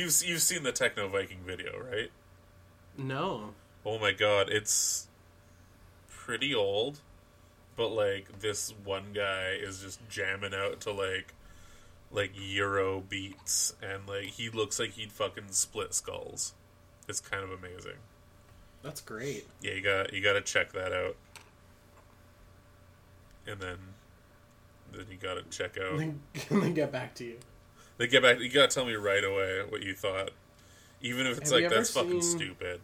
You've you've seen the Techno Viking video, right? No. Oh my god, it's pretty old, but like this one guy is just jamming out to like like Euro beats, and like he looks like he'd fucking split skulls. It's kind of amazing. That's great. Yeah, you got you got to check that out, and then then you got to check out. And then, and then get back to you. They get back. You got to tell me right away what you thought, even if it's Have like that's fucking stupid.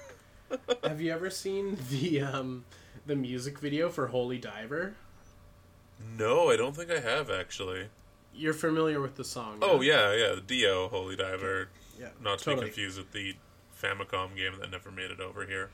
Have you ever seen the um the music video for Holy Diver? No, I don't think I have actually. You're familiar with the song? Oh right? yeah, yeah, Dio Holy Diver. yeah. Not to totally. be confused with the Famicom game that never made it over here.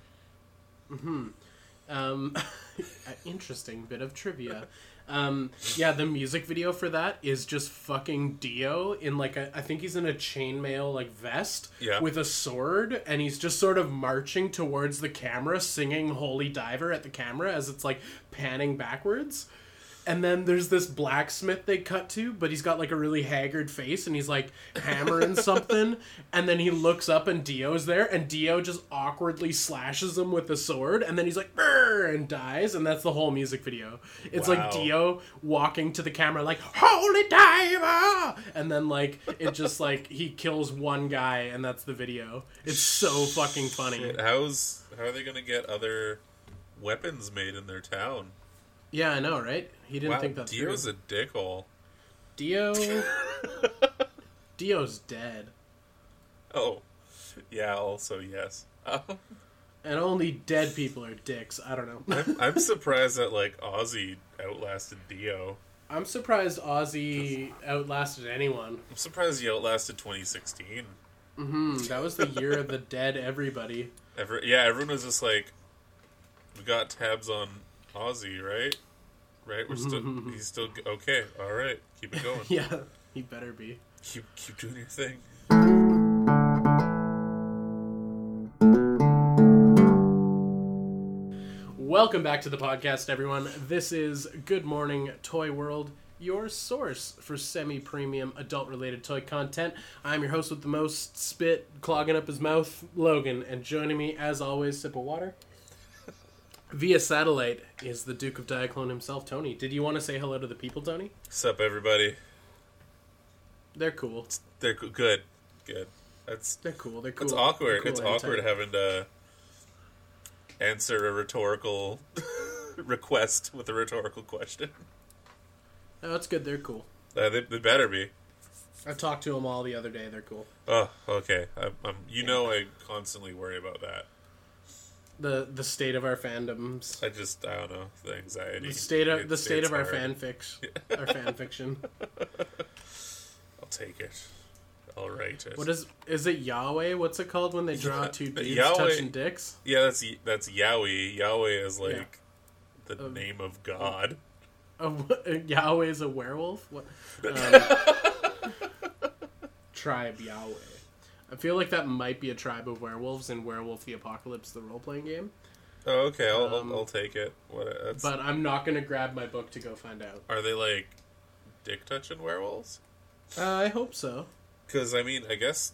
Um, interesting bit of trivia. Um, yeah, the music video for that is just fucking Dio in like a, I think he's in a chainmail like vest Yeah. with a sword, and he's just sort of marching towards the camera, singing "Holy Diver" at the camera as it's like panning backwards. And then there's this blacksmith they cut to, but he's got like a really haggard face and he's like hammering something. And then he looks up and Dio's there, and Dio just awkwardly slashes him with the sword. And then he's like, and dies. And that's the whole music video. It's Wow. like Dio walking to the camera, like, Holy Diver! And then like, it just like, he kills one guy, and that's the video. It's so fucking funny. Shit, how's how are they gonna get other weapons made in their town? Yeah, I know, right? He didn't Wow, think that Dio's through. a dickhole. Dio. Dio's dead. Oh, yeah. Also, yes. And only dead people are dicks. I don't know. I'm, I'm surprised that like Ozzy outlasted Dio. I'm surprised Ozzy outlasted anyone. I'm surprised he outlasted 2016. Hmm, that was the year of the dead everybody. Ever, yeah, everyone was just like, "We got tabs on Ozzy, right? Right? We're still he's still okay. All right, keep it going. Yeah, he better be. keep keep doing your thing." Welcome back to the podcast, everyone. This is Good Morning Toy World, your source for semi premium adult related toy content. I'm your host with the most spit clogging up his mouth, Logan, and joining me, as always, sip of water. Via satellite is the Duke of Diaclone himself, Tony. Did you want to say hello to the people, Tony? What's up, everybody? They're cool. They're go- good, good. That's They're cool. They're cool. it's awkward. Cool it's awkward having to answer a rhetorical request with a rhetorical question. No, it's good. They're cool. Uh, they, they better be. I talked to them all the other day. They're cool. Oh, okay. I'm, I'm, you know, I constantly worry about that. The the state of our fandoms. I just, I don't know, the anxiety. The state of It's- the state of our hard. fanfics. Our fan fiction. I'll take it. I'll write it. What is is it Yahweh? What's it called when they draw two dudes Yahweh- touching dicks? Yeah, that's that's Yahweh. Yahweh is like the Um, name of God. Yahweh is a werewolf. What? Um, tribe Yahweh. I feel like that might be a tribe of werewolves in Werewolf the Apocalypse, the role playing game. Oh, okay. I'll, Um, I'll, I'll take it. What? That's, But I'm not gonna grab my book to go find out. are they like dick touching werewolves? Uh, I hope so. Because I mean, I guess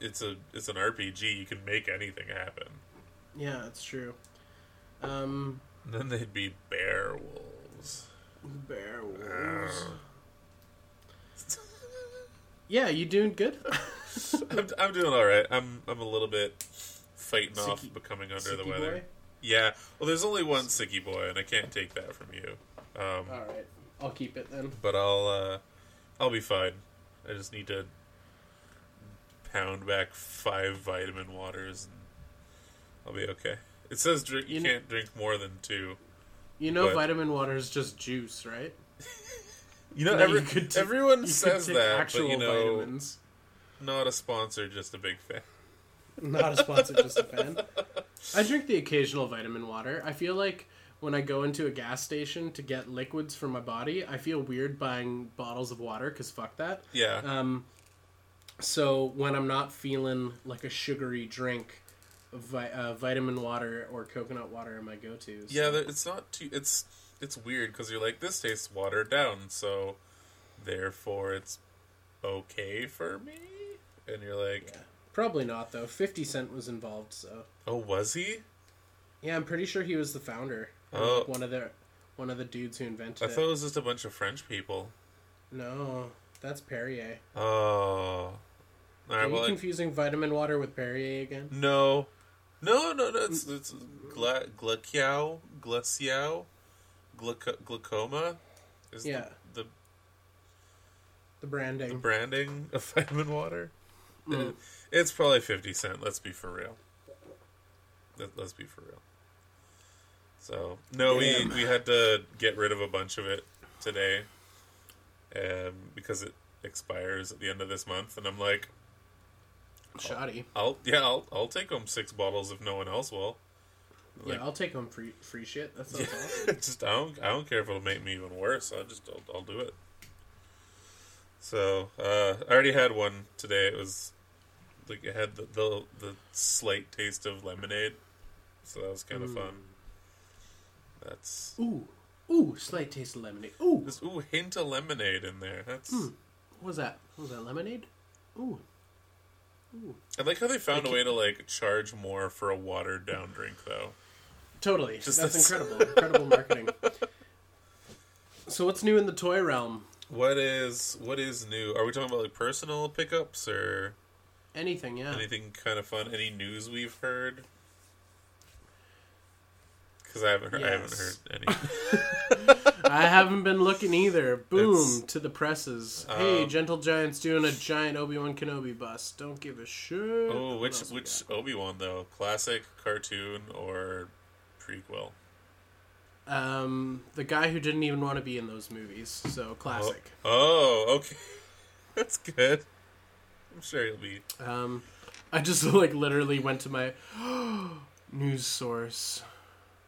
it's a it's an RPG. You can make anything happen. Yeah, it's true. Um, then they'd be bear wolves. werewolves. Yeah, you doing good? I'm, I'm doing all right. I'm I'm a little bit fighting off becoming under the weather. boy? Yeah. Well, there's only one sicky boy, and I can't take that from you. Um, All right, I'll keep it then. but I'll uh, I'll be fine. I just need to pound back five vitamin waters, and I'll be okay. It says drink. You, You can't drink more than two. You know, But- vitamin water is just juice, right? You know, every, you could ta- everyone says that, actual but you know, vitamins. Not a sponsor, just a big fan. Not a sponsor, just a fan. I drink the occasional vitamin water. I feel like when I go into a gas station to get liquids for my body, I feel weird buying bottles of water because fuck that. Yeah. Um, so when I'm not feeling like a sugary drink, vi- uh, vitamin water or coconut water are my go-to's. Yeah, it's not too. It's it's weird because you're like this tastes watered down, so therefore it's okay for me. And you're like, Yeah. Probably not though. Fifty Cent was involved, so oh, was he? yeah, I'm pretty sure he was the founder. Oh. one of the one of the dudes who invented I it. I thought it was just a bunch of French people. No, that's Perrier. Oh, all Are right. you Well, confusing vitamin water with Perrier again? no, no, no, no. It's it's gla- glacéau, glacéau, Glauco- glaucoma. Is Yeah. the, The the branding. the branding of vitamin water. Mm. It's probably fifty cent. Let's be for real. Let, let's be for real. So no, Damn. we we had to get rid of a bunch of it today, um, because it expires at the end of this month, and I'm like, Shoddy. I'll yeah, I'll I'll take home six bottles if no one else will. Like- yeah, I'll take home free free shit. That sounds awesome. just I don't I don't care if it'll make me even worse. I just I'll, I'll do it. So uh, I already had one today. It was like it had the the, the slight taste of lemonade, so that was kind of Mm. fun. That's Ooh, ooh, slight taste of lemonade. Ooh, ooh hint of lemonade in there. That's Hmm. what was that? What was that lemonade? Ooh, ooh. I like how they found a way to like charge more for a watered down drink though. Totally. Just That's this- incredible. incredible marketing. So what's new in the toy realm? What is what is new? Are we talking about like personal pickups or Anything, yeah. anything kind of fun? Any news we've heard? Because I haven't heard, I haven't heard any. I haven't been looking either. Boom It's- to the presses. hey, Um, Gentle Giant's doing a giant Obi Wan Kenobi bust. Don't give a shit. Oh, which which Obi Wan though? Classic, cartoon, or prequel? Um, the guy who didn't even want to be in those movies. So classic. Oh, okay, that's good. I'm sure he'll be. Um, I just like literally went to my news source.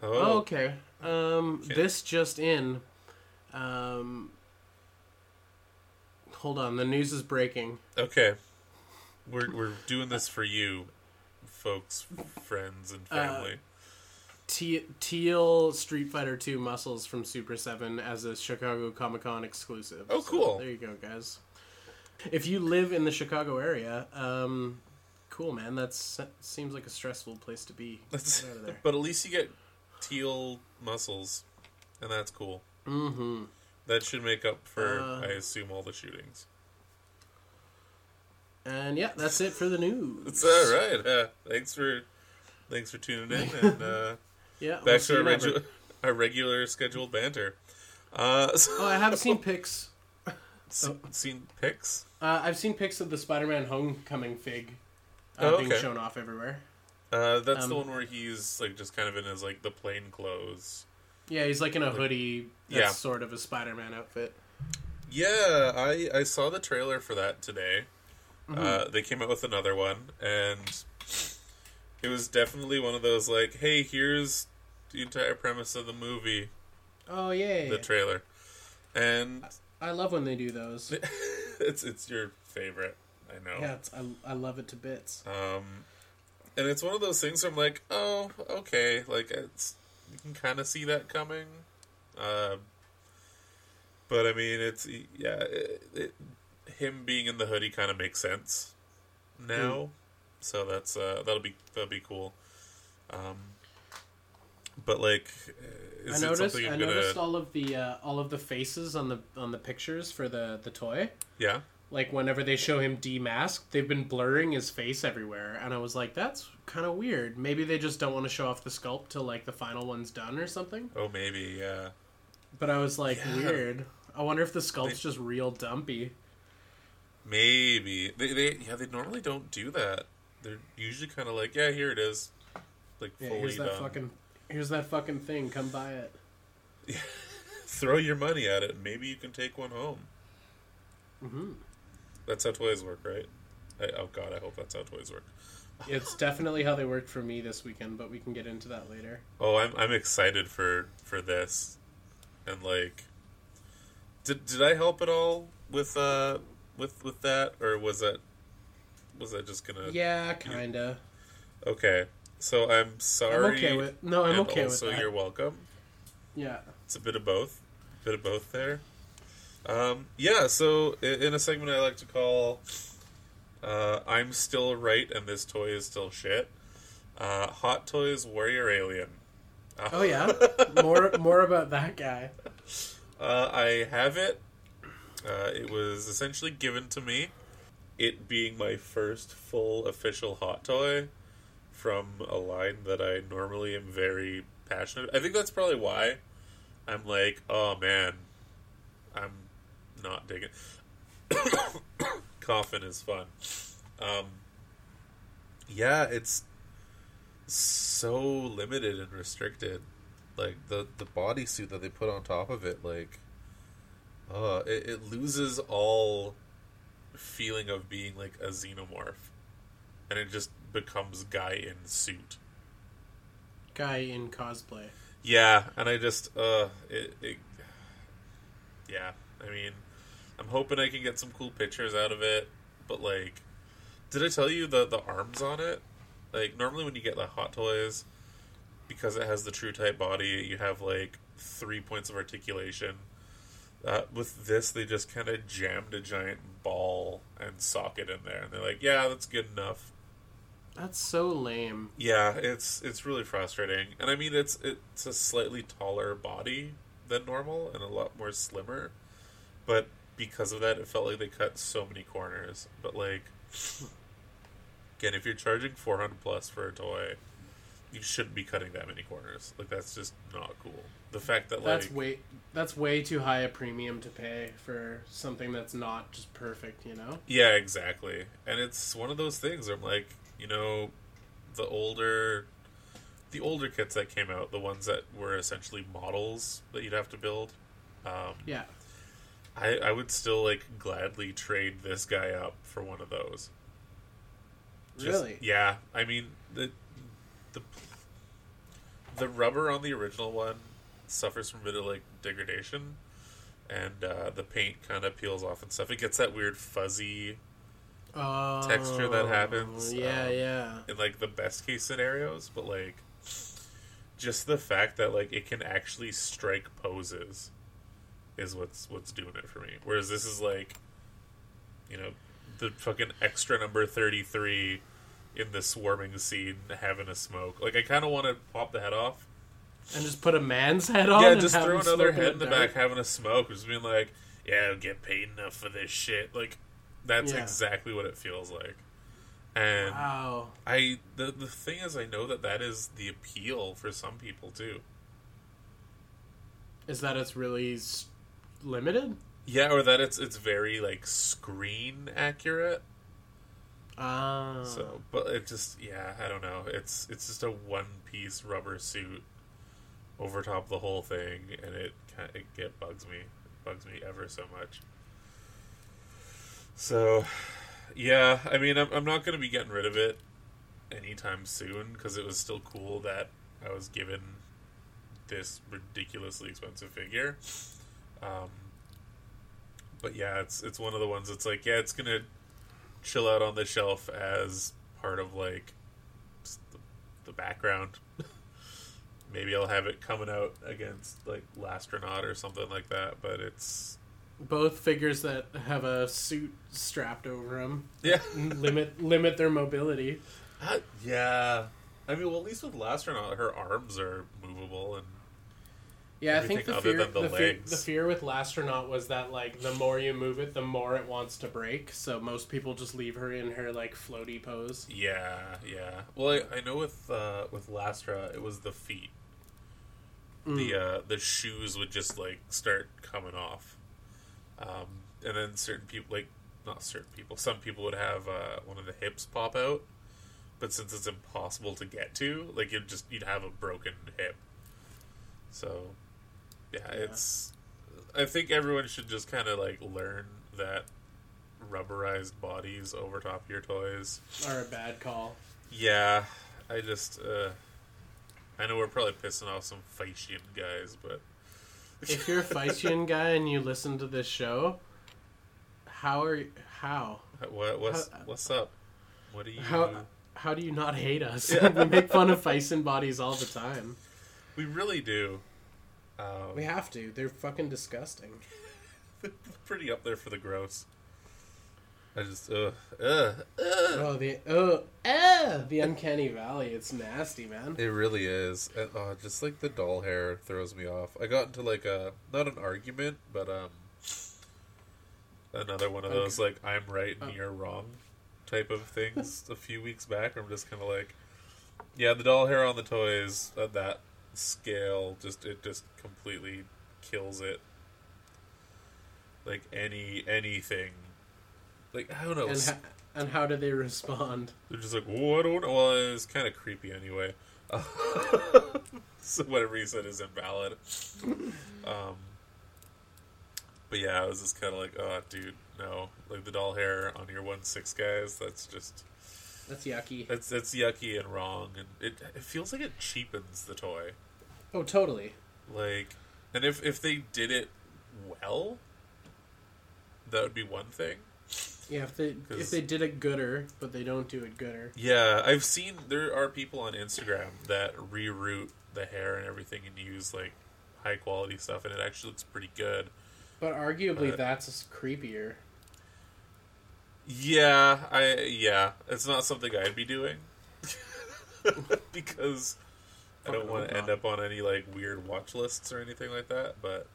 Oh, Oh, okay. Um, Okay. this just in. Um, hold on, the news is breaking. okay. We're we're doing this for you, folks, friends, and Uh, family. Te- Teal Street Fighter 2 muscles from Super 7 as a Chicago Comic Con exclusive. Oh, cool. there you go, guys. If you live in the Chicago area, um, cool, man. That seems like a stressful place to be. That's, out of there. but at least you get teal muscles, and that's cool. Mm-hmm. That should make up for, Uh, I assume, all the shootings. And yeah, that's it for the news. It's all right. Uh, thanks for thanks for tuning in, and uh, Yeah, we'll back to our, regu- our regular scheduled banter. Uh, so- Oh, I have seen pics. Se- seen pics. Uh, I've seen pics of the Spider-Man Homecoming fig uh, Oh, being shown off everywhere. Uh, that's the Um, one where he's like just kind of in his like the plain clothes. Yeah, he's like in a hoodie. That's Yeah. sort of a Spider-Man outfit. Yeah, I I saw the trailer for that today. Mm-hmm. Uh, they came out with another one, and it was definitely one of those like, hey, here's the entire premise of the movie, Oh yeah, the trailer, and I love when they do those. it's it's your favorite, I know. Yeah, it's, I I love it to bits. Um, and it's one of those things where I'm like, oh, okay, like it's you can kind of see that coming. Uh, but I mean, it's yeah, it, it, him being in the hoodie kind of makes sense now. So that's uh, that'll be that'll be cool. Um, but like, uh, I noticed. I I'm gonna? noticed all of the uh, all of the faces on the on the pictures for the the toy. Yeah, Like whenever they show him demasked, they've been blurring his face everywhere, and I was like, that's kind of weird. Maybe they just don't want to show off the sculpt till like the final one's done or something. oh maybe yeah. But I was like, Yeah. weird. I wonder if the sculpt's They- just real dumpy. Maybe they, they yeah they normally don't do that. They're usually kind of like yeah here it is, like Yeah, fully here's that done. fucking here's that fucking thing. Come buy it. Throw your money at it. Maybe you can take one home. hmm That's how toys work, right? I, oh god, I hope that's how toys work. It's definitely how they worked for me this weekend, but we can get into that later. Oh, I'm I'm excited for for this, and like, did did I help at all with uh with with that, or was that was that just gonna? Yeah, kinda. Okay, so I'm sorry. I'm okay with. No, I'm okay with also that. you're welcome. Yeah. It's a bit of both. A bit of both there. Um, yeah, so in a segment I like to call Uh, I'm still right, and this toy is still shit. Uh, Hot Toys Warrior Alien. Uh, Oh yeah, more more about that guy. Uh, I have it. Uh, it was essentially given to me. It being my first full official hot toy from a line that I normally am very passionate. I think that's probably why I'm like, oh man, I'm not digging. Coffin is fun. Um, yeah, it's so limited and restricted. Like the the bodysuit that they put on top of it, like, uh, it, it loses all feeling of being like a xenomorph, and it just becomes guy in suit. Guy in cosplay. Yeah, and I just uh it, it Yeah, I mean I'm hoping I can get some cool pictures out of it, but like did I tell you the the arms on it? Like normally when you get the hot toys because it has the true type body, you have like three points of articulation. Uh, with this, they just kind of jammed a giant ball and socket in there, and they're like, "Yeah, that's good enough." That's so lame. Yeah, it's it's really frustrating, and I mean it's it's a slightly taller body than normal and a lot more slimmer, but because of that, it felt like they cut so many corners. But like, again, if you're charging four hundred plus for a toy, you shouldn't be cutting that many corners. Like that's just not cool. The fact that like That's way that's way too high a premium to pay for something that's not just perfect. You know. Yeah, exactly. And it's one of those things where I'm like, you know, the older the older kits that came out, the ones that were essentially models that you'd have to build, um, Yeah. I, I would still like gladly trade this guy up for one of those. Just- Really? Yeah. I mean the the the rubber on the original one suffers from a bit of like degradation, and uh, the paint kind of peels off and stuff. It gets that weird fuzzy Oh, Texture that happens, Yeah, um, yeah. in like the best case scenarios, but like just the fact that like it can actually strike poses is what's what's doing it for me. Whereas this is like you know, the fucking extra number thirty three in the swarming scene having a smoke. Like I kinda wanna pop the head off. And just put a man's head on. yeah, just throw another head in the dark? back having a smoke, just being like, Yeah, I'll get paid enough for this shit. Like that's Yeah. exactly what it feels like. And Wow. I the the thing is, I know that that is the appeal for some people too. Is that it's really s- limited? Yeah, or that it's it's very like screen accurate. Ah. So, but it just yeah, I don't know. It's it's just a one piece rubber suit over top of the whole thing, and it it, it bugs me, it bugs me ever so much. So, yeah, I mean, I'm I'm not gonna be getting rid of it anytime soon because it was still cool that I was given this ridiculously expensive figure. Um, but yeah, it's it's one of the ones that's like, yeah, it's gonna chill out on the shelf as part of like the, the background. Maybe I'll have it coming out against like Lastronaut or something like that, but it's Both figures that have a suit strapped over them yeah, limit limit their mobility. Uh, yeah. I mean, well, at least with Lastronaut, her arms are movable, and Yeah, I think the other fear than the the, fear legs. the fear with Lastronaut was that like the more you move it, the more it wants to break. So most people just leave her in her like floaty pose. yeah, yeah. Well, I, I know with uh, with Lastra, it was the feet. The uh, the shoes would just like start coming off, um, and then certain people like not certain people, some people would have uh, one of the hips pop out, but since it's impossible to get to, like you'd just you'd have a broken hip. So, yeah, it's. I think everyone should just kind of like learn that rubberized bodies over top of your toys. Are a bad call. Yeah, I just. uh I know we're probably pissing off some Phicen guys, but If you're a Phicen guy and you listen to this show, how are you, how what what's How- what's up? What do you? how how do you not hate us? Yeah. we make fun of Phicen bodies all the time. We really do. Um, We have to. They're fucking disgusting. pretty up there for the gross. I just ugh, ugh. Oh, the oh, ah, the uncanny valley. It's nasty, man. It really is. And, oh, just like the doll hair throws me off. I got into like a not an argument, but um, another one of those like I'm right and Oh. you're wrong type of things a few weeks back. I'm just kind of like, yeah, the doll hair on the toys at that scale just it just completely kills it. Like any anything, like I don't know. And ha- and how do they respond? They're just like, I don't know. Well, it's kind of creepy anyway. so whatever he said is invalid. Um, but yeah, I was just kind of like, oh, dude, no. Like the doll hair on your one six guys. That's just That's yucky. that's that's yucky and wrong, and it it feels like it cheapens the toy. Oh, totally. Like, and if if they did it well, that would be one thing. Yeah, if they 'Cause- if they did it gooder, but they don't do it gooder. Yeah, I've seen there are people on Instagram that reroute the hair and everything and use like high quality stuff, and it actually looks pretty good. But arguably, But- that's creepier. Yeah, I yeah, it's not something I'd be doing because I don't want to end up on any like weird watch lists or anything like that. But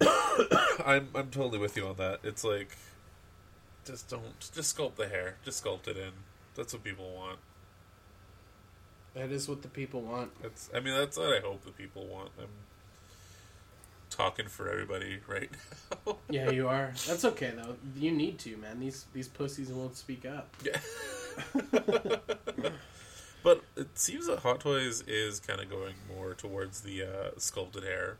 I'm I'm totally with you on that. It's like just don't just sculpt the hair, just sculpt it in. That's what people want. That is what the people want. That's I mean that's what I hope the people want. I'm talking for everybody right now. Yeah, you are. That's okay though. You need to, man. These these pussies won't speak up. Yeah. but it seems that Hot Toys is kind of going more towards the uh, sculpted hair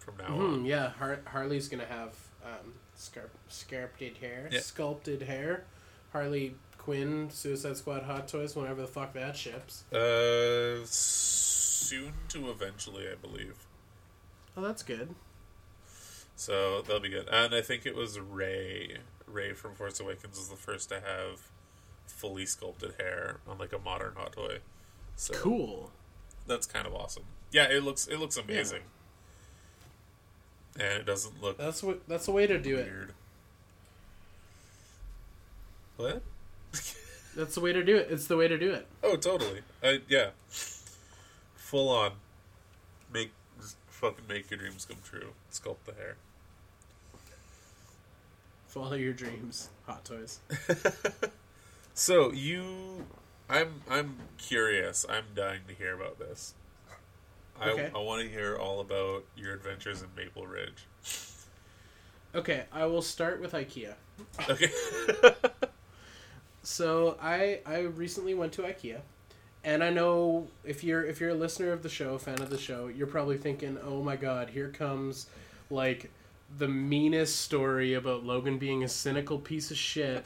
from now Hmm, on. yeah, Har- Harley's gonna have um, scarp- sculpted hair. Yeah. Sculpted hair. Harley Quinn, Suicide Squad, Hot Toys, whenever the fuck that ships. Uh, soon to eventually, I believe. Oh, that's good. So that'll be good. And I think it was Rey. Rey from Force Awakens was the first to have fully sculpted hair on like a modern Hot Toy. So Cool. that's kind of awesome. Yeah, it looks it looks amazing. And it doesn't look That's what. That's the way to do it. weird. What? That's the way to do it. It's the way to do it. Oh, totally. I yeah. Full on. Make fucking make your dreams come true. Sculpt the hair. Follow your dreams, Hot Toys. So you, I'm I'm curious. I'm dying to hear about this. I Okay. I want to hear all about your adventures in Maple Ridge. Okay, I will start with IKEA. Okay. So I I recently went to IKEA, and I know if you're if you're a listener of the show, fan of the show, you're probably thinking, oh my god, here comes like the meanest story about Logan being a cynical piece of shit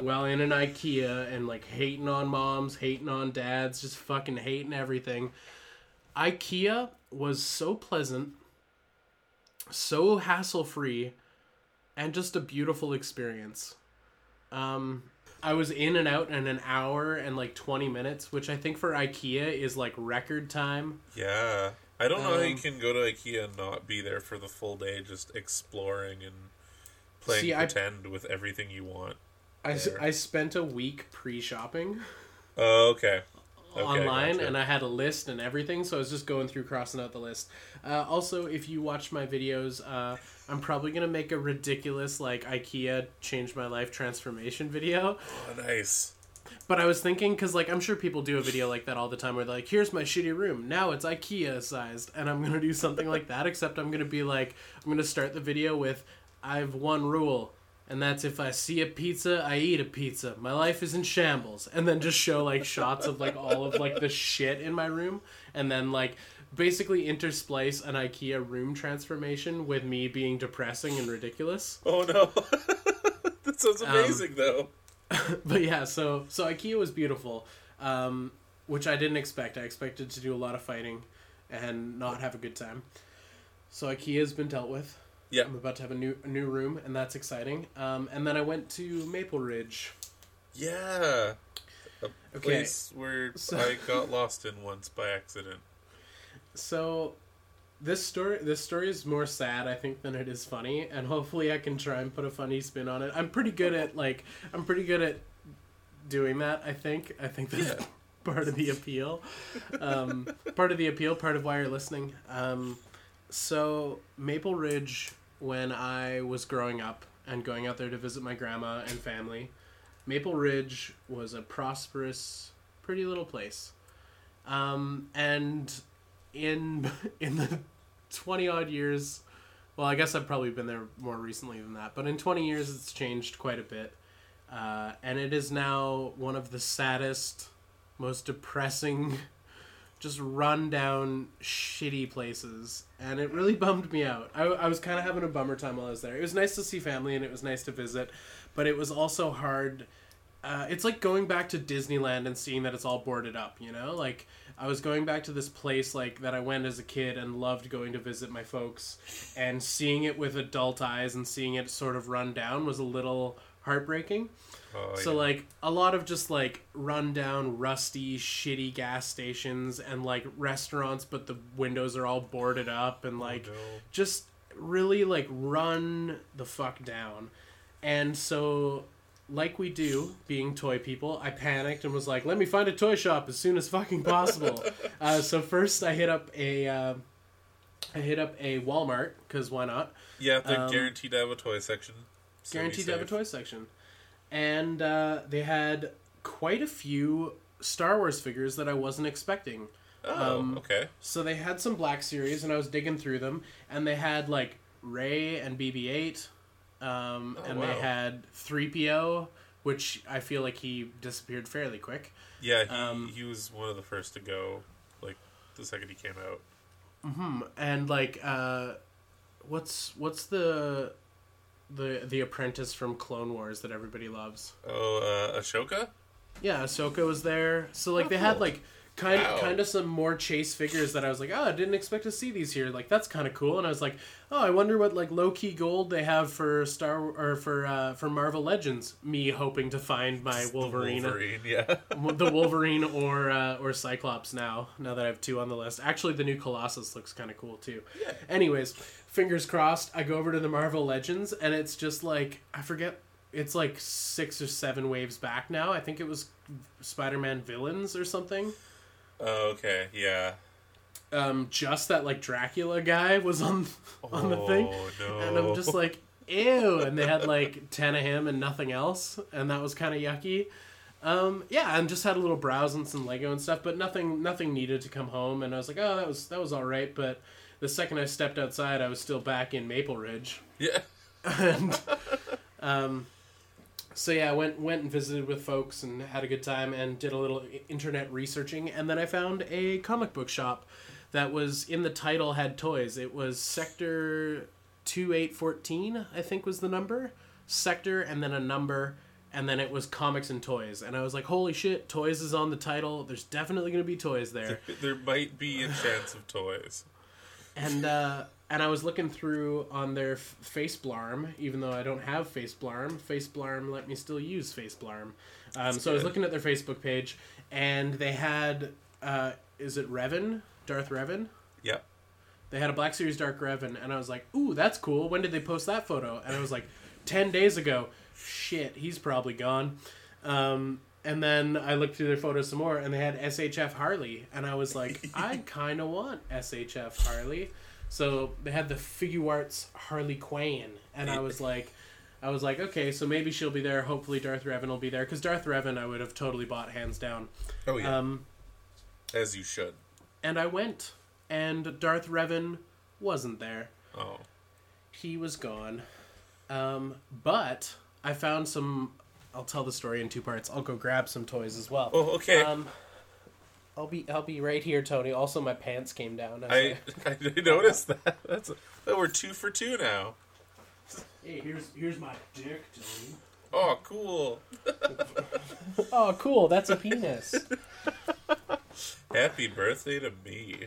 while in an IKEA and like hating on moms, hating on dads, just fucking hating everything. IKEA was so pleasant, so hassle free, and just a beautiful experience. Um, I was in and out in an hour and like 20 minutes, which I think for IKEA is like record time. yeah. I don't know how you Um, can go to IKEA and not be there for the full day, just exploring and playing See, I- pretend with everything you want. I, There. I spent a week pre shopping Oh, okay. Okay, online gotcha. and I had a list and everything, so I was just going through crossing out the list. Uh, also, if you watch my videos, uh, I'm probably gonna make a ridiculous like IKEA changed my life transformation video. Oh, nice. But I was thinking, because like I'm sure people do a video like that all the time, where they're like, "Here's my shitty room. Now it's IKEA sized," and I'm gonna do something like that. Except I'm gonna be like, I'm gonna start the video with, "I've one rule." And that's if I see a pizza, I eat a pizza. My life is in shambles. And then just show like shots of like all of like the shit in my room. And then like basically intersplice an IKEA room transformation with me being depressing and ridiculous. Oh no. that sounds Um, amazing though. but yeah, so so IKEA was beautiful, um, which I didn't expect. I expected to do a lot of fighting and not have a good time. So IKEA's been dealt with. Yeah. I'm about to have a new a new room, and that's exciting. Um, and then I went to Maple Ridge. Yeah. A Okay, place where so- I got lost in once by accident. So this story this story is more sad I think than it is funny, and hopefully I can try and put a funny spin on it. I'm pretty good at like I'm pretty good at doing that. I think I think that's Yeah. part of the appeal. Um, part of the appeal, part of why you're listening. Um, so Maple Ridge, when I was growing up and going out there to visit my grandma and family, Maple Ridge was a prosperous, pretty little place. Um, and in in the twenty odd years, well, I guess I've probably been there more recently than that, but in twenty years, it's changed quite a bit, uh, and it is now one of the saddest, most depressing, just run down, shitty places, and it really bummed me out. I, I was kind of having a bummer time while I was there. It was nice to see family, and it was nice to visit, but it was also hard. Uh, it's like going back to Disneyland and seeing that it's all boarded up, you know? Like, I was going back to this place, like, that I went as a kid and loved going to visit my folks, and seeing it with adult eyes and seeing it sort of run down was a little heartbreaking. Oh, So yeah. like a lot of just like rundown, rusty, shitty gas stations and like restaurants, but the windows are all boarded up and like Oh, no. just really like run the fuck down. And so like we do, being toy people, I panicked and was like, "Let me find a toy shop as soon as fucking possible." uh, so first, I hit up a, uh, I hit up a Walmart because why not? yeah, they're um, guaranteed to have a toy section. So guaranteed to have a toy section and uh, they had quite a few star wars figures that i wasn't expecting Oh, um, okay. so they had some black series and i was digging through them and they had like Rey and bb8 um, Oh, and wow. they had 3po which i feel like he disappeared fairly quick Yeah, he, um, he was one of the first to go, like the second he came out. Mhm. And like uh, what's what's the the the apprentice from clone wars that everybody loves Oh, uh, Ahsoka. Yeah, Ahsoka was there. So like Oh, they had like kind Wow. kind of some more chase figures that I was like, oh, I didn't expect to see these here. Like that's kind of cool. And I was like, oh, I wonder what like low key gold they have for Star or for uh, for Marvel Legends. Me hoping to find my The Wolverine, Wolverine, yeah. the Wolverine or uh, or Cyclops now. Now that I have two on the list, actually the new Colossus looks kind of cool too. Yeah. Anyways, fingers crossed. I go over to the Marvel Legends, and it's just like I forget. It's like six or seven waves back now. I think it was Spider-Man villains or something. Oh, okay, yeah. Um, just that like Dracula guy was on on the thing, Oh, no. and I'm just like, ew. And they had like ten of him and nothing else, and that was kind of yucky. Um, yeah, and just had a little browse and some Lego and stuff, but nothing nothing needed to come home. And I was like, oh, that was that was all right. But the second I stepped outside, I was still back in Maple Ridge. yeah. and um, so yeah, I went went and visited with folks and had a good time and did a little internet researching, and then I found a comic book shop that was in the title had toys. It was Sector two eight fourteen, I think was the number. Sector and then a number. And then it was comics and toys, and I was like, "Holy shit! Toys is on the title. There's definitely gonna be toys there." There might be a chance of toys. and uh, and I was looking through on their f- Face Blarm, even though I don't have Face Blarm. Face Blarm let me still use Face Blarm. Um, so I was looking at their Facebook page, and they had uh, is it Revan, Darth Revan? Yeah. They had a Black Series Darth Revan, and I was like, "Ooh, that's cool." When did they post that photo? And I was like, 10 days ago." Shit, he's probably gone. Um, and then I looked through their photos some more, and they had SHF Harley, and I was like, I kind of want SHF Harley. So they had the Figuarts Harley Quinn, and I was like, I was like, okay, so maybe she'll be there. Hopefully, Darth Revan will be there because Darth Revan I would have totally bought hands down. Oh, yeah. Um, As you should. and I went, and Darth Revan wasn't there. Oh. he was gone. Um, but I found some. I'll tell the story in two parts. I'll go grab some toys as well. Oh, okay. Um, I'll be I'll be right here, Tony. Also, my pants came down. as I, I noticed that. That's that we're two for two now. Hey, here's here's my dick, Tony. Oh, cool. Oh, cool. That's a penis. Happy birthday to me.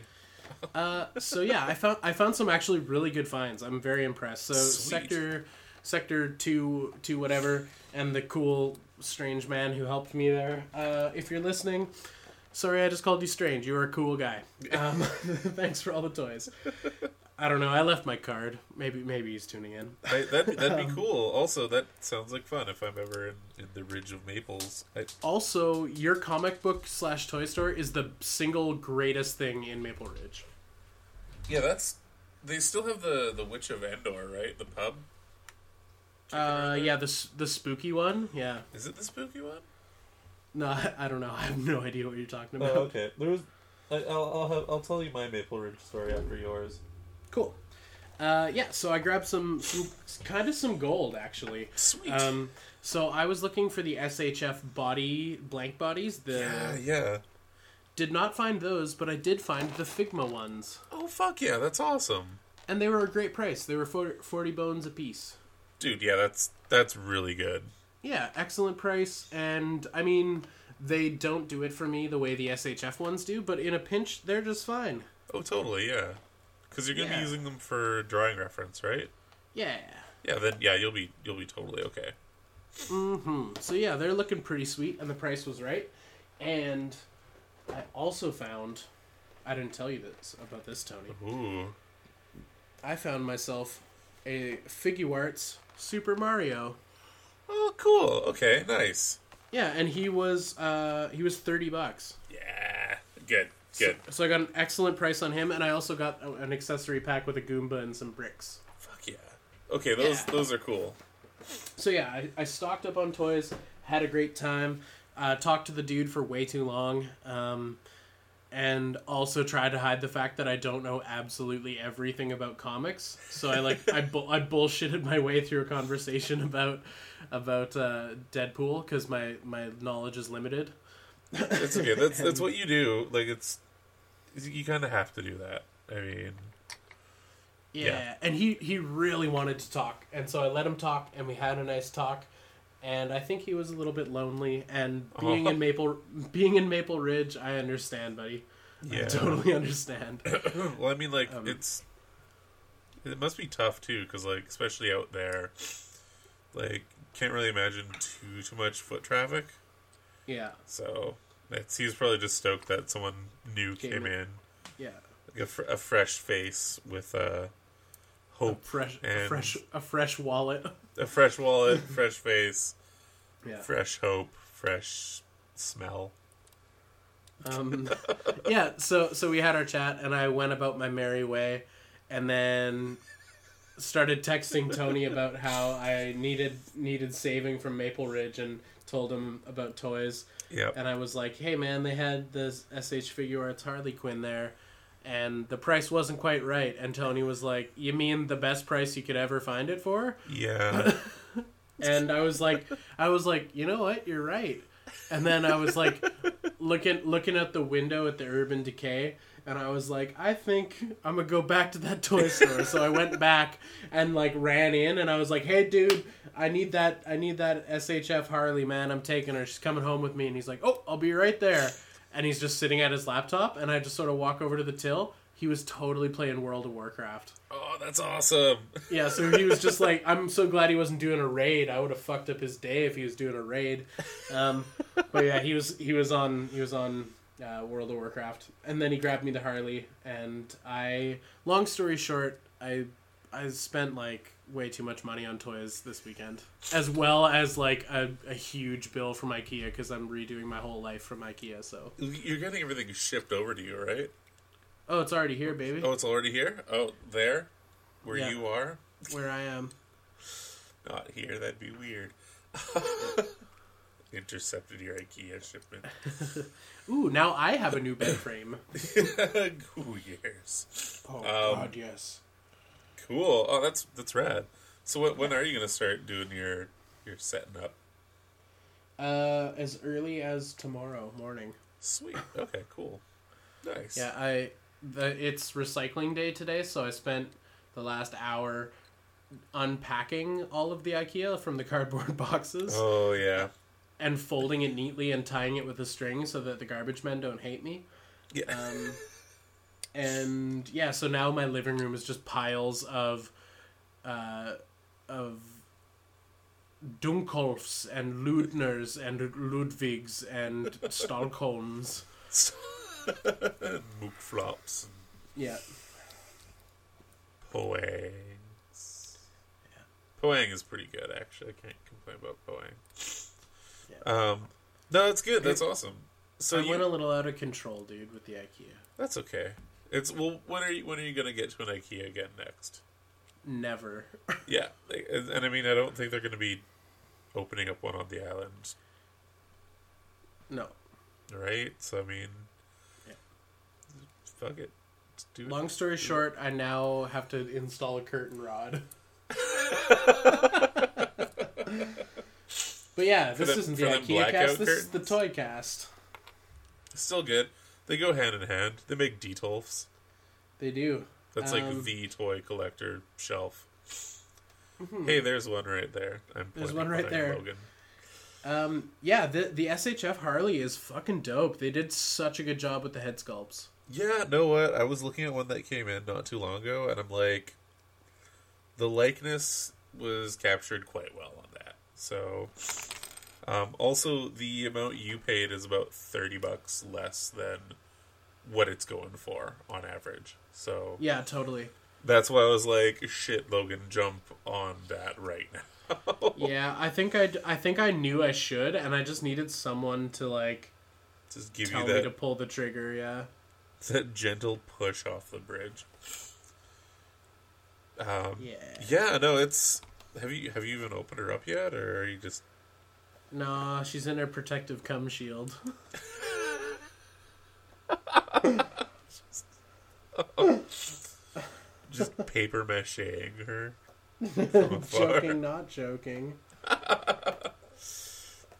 Uh, so yeah, I found I found some actually really good finds. I'm very impressed. So Sweet. sector sector two two whatever, and the cool strange man who helped me there. Uh, if you're listening, Sorry, I just called you strange. You were a cool guy. Um, thanks for all the toys. I don't know. I left my card. Maybe maybe he's tuning in. I, that'd, that'd be cool. Also, that sounds like fun if I'm ever in, in the Ridge of Maples. I, Also, your comic book slash toy store is the single greatest thing in Maple Ridge. yeah, that's. They still have the the Witch of Endor, right? The pub. Uh, yeah, the the spooky one. Yeah. Is it the spooky one? No, I, I don't know. I have no idea what you're talking about. Oh, okay. There was. I, I'll I'll, have, I'll tell you my Maple Ridge story after yours. Cool. Uh, yeah, so I grabbed some, some kind of some gold actually. Sweet. Um, so I was looking for the SHF body blank bodies. The yeah, yeah. did not find those, but I did find the Figma ones, Oh fuck yeah, that's awesome, and they were a great price. They were 40, 40 bones a piece. dude. Yeah, that's that's really good. Yeah, excellent price, and I mean they don't do it for me the way the SHF ones do, but in a pinch they're just fine. Oh, totally, yeah. Because you're gonna Yeah. be using them for drawing reference, right? Yeah. Yeah, then yeah, you'll be you'll be totally okay. Mm-hmm. So yeah, they're looking pretty sweet, and the price was right. And I also found, I didn't tell you this about this, Tony. Ooh, I found myself a Figuarts Super Mario. Oh cool. Okay, nice. Yeah, and he was uh, he was thirty bucks. Yeah, good, good. So, so I got an excellent price on him, and I also got a- an accessory pack with a Goomba and some bricks. Fuck yeah. Okay, those Yeah. those are cool. So yeah, I, I stocked up on toys, had a great time, uh, talked to the dude for way too long, um, and also try to hide the fact that I don't know absolutely everything about comics. So I like I bu- I bullshitted my way through a conversation about about uh, Deadpool because my my knowledge is limited. That's okay. That's that's what you do. Like it's you kind of have to do that. I mean, Yeah. Yeah. and he he really wanted to talk, and so I let him talk, and we had a nice talk. And I think he was a little bit lonely. And being in Maple, being in Maple Ridge, I understand, buddy. I yeah. totally understand. well, I mean, like Um, it's it must be tough too, because like especially out there, like can't really imagine too too much foot traffic. Yeah, So it's, he's probably just stoked that someone new Came came, in. in, yeah. like a, fr- a fresh face with uh, A hope, fresh, a fresh, a fresh wallet. a fresh wallet, fresh face, Yeah. fresh hope, fresh smell. Um, yeah. So so we had our chat, and I went about my merry way, and then started texting Tony about how I needed needed saving from Maple Ridge, and told him about toys. Yeah. and I was like, "Hey man, they had this SH Figuarts Harley Quinn there, and the price wasn't quite right." And Tony was like, "You mean the best price you could ever find it for?" Yeah. And I was like, "I was like, you know what? You're right." And then I was like, looking looking at the window at the Urban Decay, and I was like, "I think I'm gonna go back to that toy store." so I went back and like ran in, and I was like, "Hey, dude." I need that. I need that SHF Harley, man. I'm taking her. She's coming home with me, and he's like, "Oh, I'll be right there." And he's just sitting at his laptop, and I just sort of walk over to the till. He was totally playing World of Warcraft. oh, that's awesome. Yeah, so he was just like, I'm so glad he wasn't doing a raid. I would have fucked up his day if he was doing a raid. Um, but yeah, he was he was on he was on uh, World of Warcraft, and then he grabbed me the Harley, and I. Long story short, I I spent like way too much money on toys this weekend, as well as like a, a huge bill from IKEA because I'm redoing my whole life from IKEA. So You're getting everything shipped over to you, right? oh, it's already here, baby, Oh, it's already here. Oh, there, where Yeah. you are. where I am. Not here. That'd be weird. Intercepted your IKEA shipment. Ooh, now I have a new bed frame. Who yes. Oh Um, God, yes. Cool. Oh, that's that's rad. So, what, when are you gonna start doing your your setting up? Uh, as early as tomorrow morning. Sweet. Okay. Cool. Nice. Yeah, I. The it's recycling day today, so I spent the last hour unpacking all of the IKEA from the cardboard boxes Oh yeah. and folding it neatly and tying it with a string so that the garbage men don't hate me. Yeah. Um, and yeah, so now my living room is just piles of, uh, of Dunkolfs and Ludners and Ludwigs and Stockholms. and Mook flops Yeah. Poangs. Poang is pretty good, actually. I can't complain about Poang. Yeah. Um, no, it's good. That's awesome. So I you, went a little out of control, dude, with the IKEA. that's okay. It's well. When are you when are you gonna get to an IKEA again next? Never. Yeah, and, and I mean, I don't think they're gonna be opening up one on the island, no. right? So I mean, Yeah. fuck it, Let's do it. Long story short, I now have to install a curtain rod. but yeah, this them- isn't the IKEA cast. This is the toy cast. Still good. They go hand in hand. They make Detolfs. They do. That's Um, like the toy collector shelf. Hey, there's one right there. I'm. There's one right there. Logan. Um, yeah, the the SHF Harley is fucking dope. They did such a good job with the head sculpts. Yeah, know what? I was looking at one that came in not too long ago, and I'm like, the likeness was captured quite well on that. So, um, also the amount you paid is about thirty bucks less than what it's going for on average. So Yeah, totally. that's why I was like, shit, Logan, jump on that right now. Yeah, I think I I think I knew I should, and I just needed someone to like Just give tell you me to pull the trigger. Yeah. that gentle push off the bridge. Um, Yeah. yeah, no, it's. Have you have you even opened her up yet, or are you just? No, she's in her protective cum shield. just paper macheing her. from afar. joking, not joking.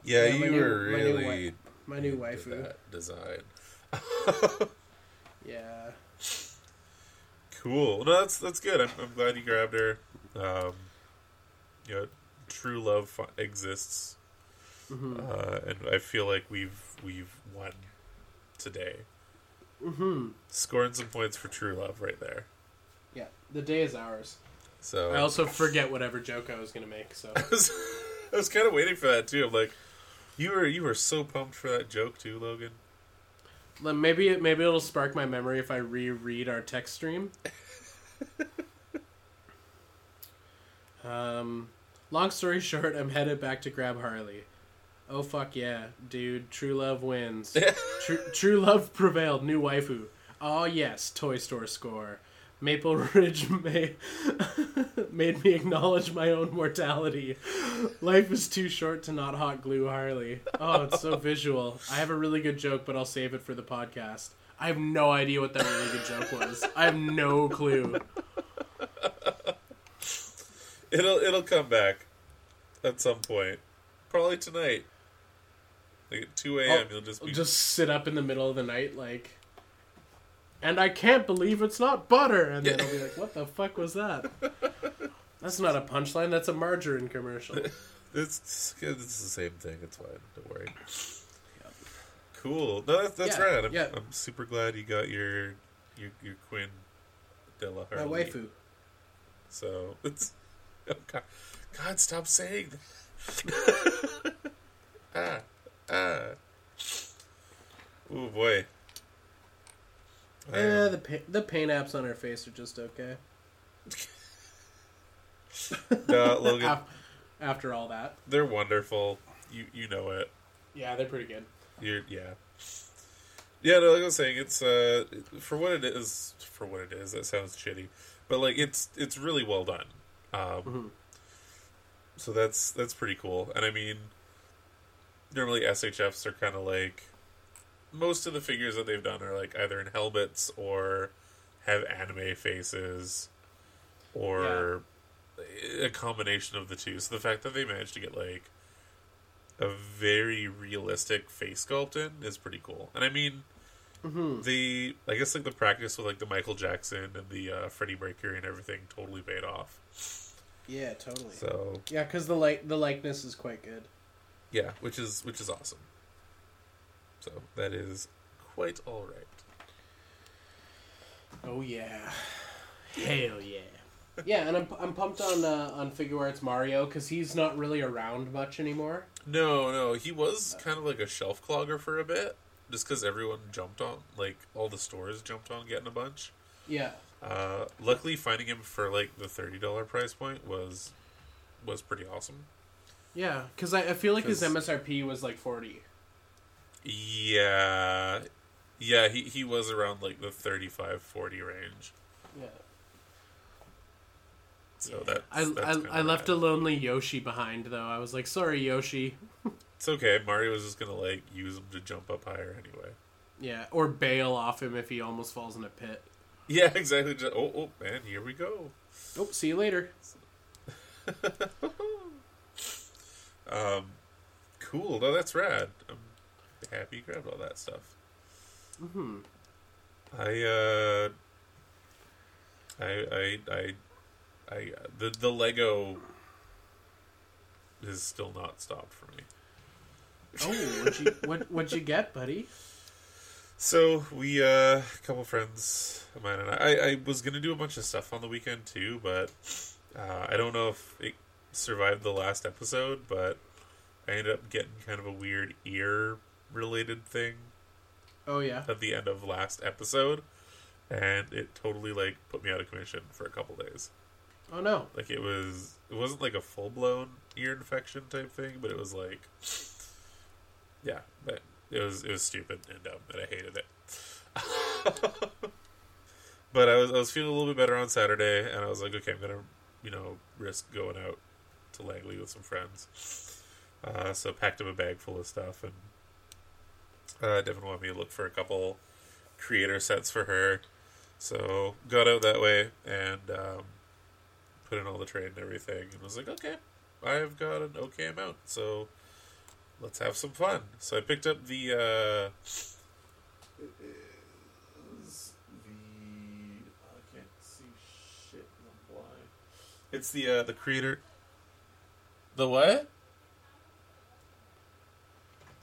Yeah, Yeah, my you new- were my new really My new waifu. that design. Yeah. Cool. No, that's that's good. I'm, I'm glad you grabbed her. Um, you know, true love fu- exists, Mm-hmm. uh, and I feel like we've we've won today. Mm-hmm. Scoring some points for true love right there. Yeah. The day is ours. So I also forget whatever joke I was gonna make. So I was, I was kind of waiting for that too. I'm like, you were you were so pumped for that joke too, Logan. Then maybe it, maybe it'll spark my memory if I reread our text stream. um, long story short, I'm headed back to grab Harley. Oh fuck yeah, dude! True love wins. True, true love prevailed. New waifu. Oh yes, Toy Store score. Maple Ridge made, made me acknowledge my own mortality. Life is too short to not hot glue Harley. Oh, it's so visual. I have a really good joke, but I'll save it for the podcast. I have no idea what that really good joke was. I have no clue. It'll it'll come back at some point, probably tonight. Like at two a.m. You'll just be just sit up in the middle of the night, like, and I can't believe it's not butter. And then I'll be like, what the fuck was that? That's not a punchline. That's a margarine commercial. It's, it's the same thing. It's fine. Don't worry. Cool. No, that's, that's Yeah, rad. I'm, yeah. I'm super glad you got your your, your Queen Della My waifu. So it's oh God, God, stop saying that. ah, ah. Oh boy. I Eh, the pa- the paint apps on her face are just okay. no, Logan, Af- After all that, they're wonderful. You you know it. yeah, they're pretty good. You're yeah. Yeah, no, like I was saying, it's uh for what it is. For what it is, that sounds shitty, but like it's it's really well done. Um, Mhm. so that's that's pretty cool. And I mean, normally SHFs are kind of like most of the figures that they've done are like either in helmets or have anime faces or a combination of the two. So the fact that they managed to get like a very realistic face sculpt in is pretty cool. And I mean, hmm the I guess like the practice with like the Michael Jackson and the uh, Freddie Mercury and everything totally paid off. Yeah, totally. So Yeah, because the like the likeness is quite good. Yeah, which is which is awesome. So that is quite all right. Oh yeah, hell yeah. Yeah, and I'm, I'm pumped on uh, on Figuarts Mario because he's not really around much anymore. No, no, he was kind of like a shelf clogger for a bit. just because everyone jumped on, like all the stores jumped on getting a bunch. Yeah. Uh, luckily, finding him for like the thirty dollar price point was was pretty awesome. Yeah, because I, I feel like his MSRP was like 40. Yeah, yeah, he he was around like the 35, 40 range. Yeah. So that I, that's I, I left a lonely Yoshi behind, though. I was like, sorry, Yoshi. It's okay. Mario was just gonna like use him to jump up higher anyway. Yeah, or bail off him if he almost falls in a pit. Yeah, exactly. Just, oh, oh, man, here we go. Oh, see you later. Um, cool. No, that's rad. I'm happy you grabbed all that stuff. hmm I uh, I I I I the the Lego has still not stopped for me. Oh, what'd you, what, what'd you get, buddy? So we uh, a couple friends of mine and I, I I was gonna do a bunch of stuff on the weekend too, but uh, I don't know if it survived the last episode, but I ended up getting kind of a weird ear related thing Oh, yeah. at the end of last episode, and it totally like put me out of commission for a couple days. Oh, no. Like it was, it wasn't like a full blown ear infection type thing, but it was like, yeah, but it was it was stupid and dumb, and I hated it. but I was I was feeling a little bit better on Saturday, and I was like, okay, I'm gonna you know risk going out to Langley with some friends. Uh, so packed up a bag full of stuff, and uh, Devin wanted me to look for a couple creator sets for her. So got out that way and um, put in all the trade and everything, and was like, okay, I've got an okay amount, so let's have some fun. So I picked up the. Uh. It's the uh, the creator. The what?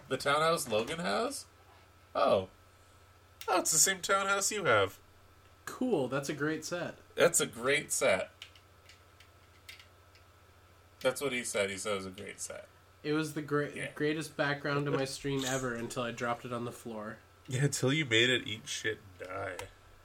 The townhouse Logan has? Oh. Oh, it's the same townhouse you have. Cool. That's a great set. That's a great set. That's what he said. He said it was a great set. It was the great Yeah. greatest background to my stream ever until I dropped it on the floor. Yeah, until you made it eat shit and die.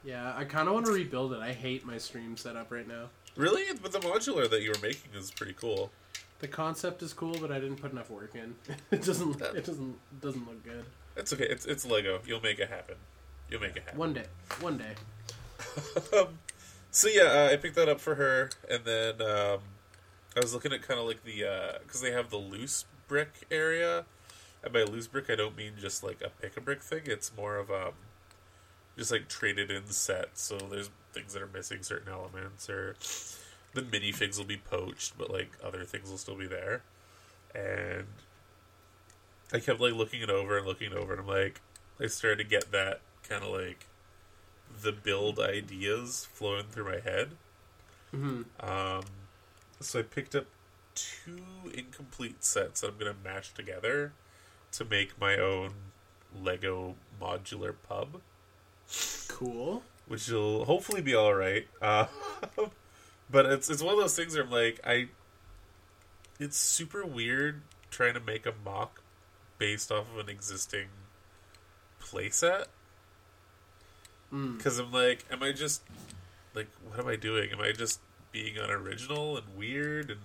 Yeah, I kind of want to rebuild it. I hate my stream setup right now. Really? But the modular that you were making is pretty cool. The concept is cool, but I didn't put enough work in. it doesn't. It doesn't. Doesn't look good. It's okay. It's it's Lego. You'll make it happen. You'll make it happen. One day. One day. um, so yeah, uh, I picked that up for her, and then um, I was looking at kind of like the because they have the loose brick area. And by loose brick, I don't mean just like a pick a brick thing. It's more of um, just like traded in sets. So there's things that are missing certain elements, or the minifigs will be poached, but like other things will still be there. And I kept like looking it over and looking it over, and I'm like, I started to get that kind of like the build ideas flowing through my head. hmm Um, so I picked up two incomplete sets that I'm gonna mash together to make my own Lego modular pub, Cool. which will hopefully be all right. Uh, but it's it's one of those things where I'm like, I. It's super weird trying to make a mock based off of an existing playset. Mm. Because I'm like, am I just like, what am I doing? Am I just being unoriginal and weird and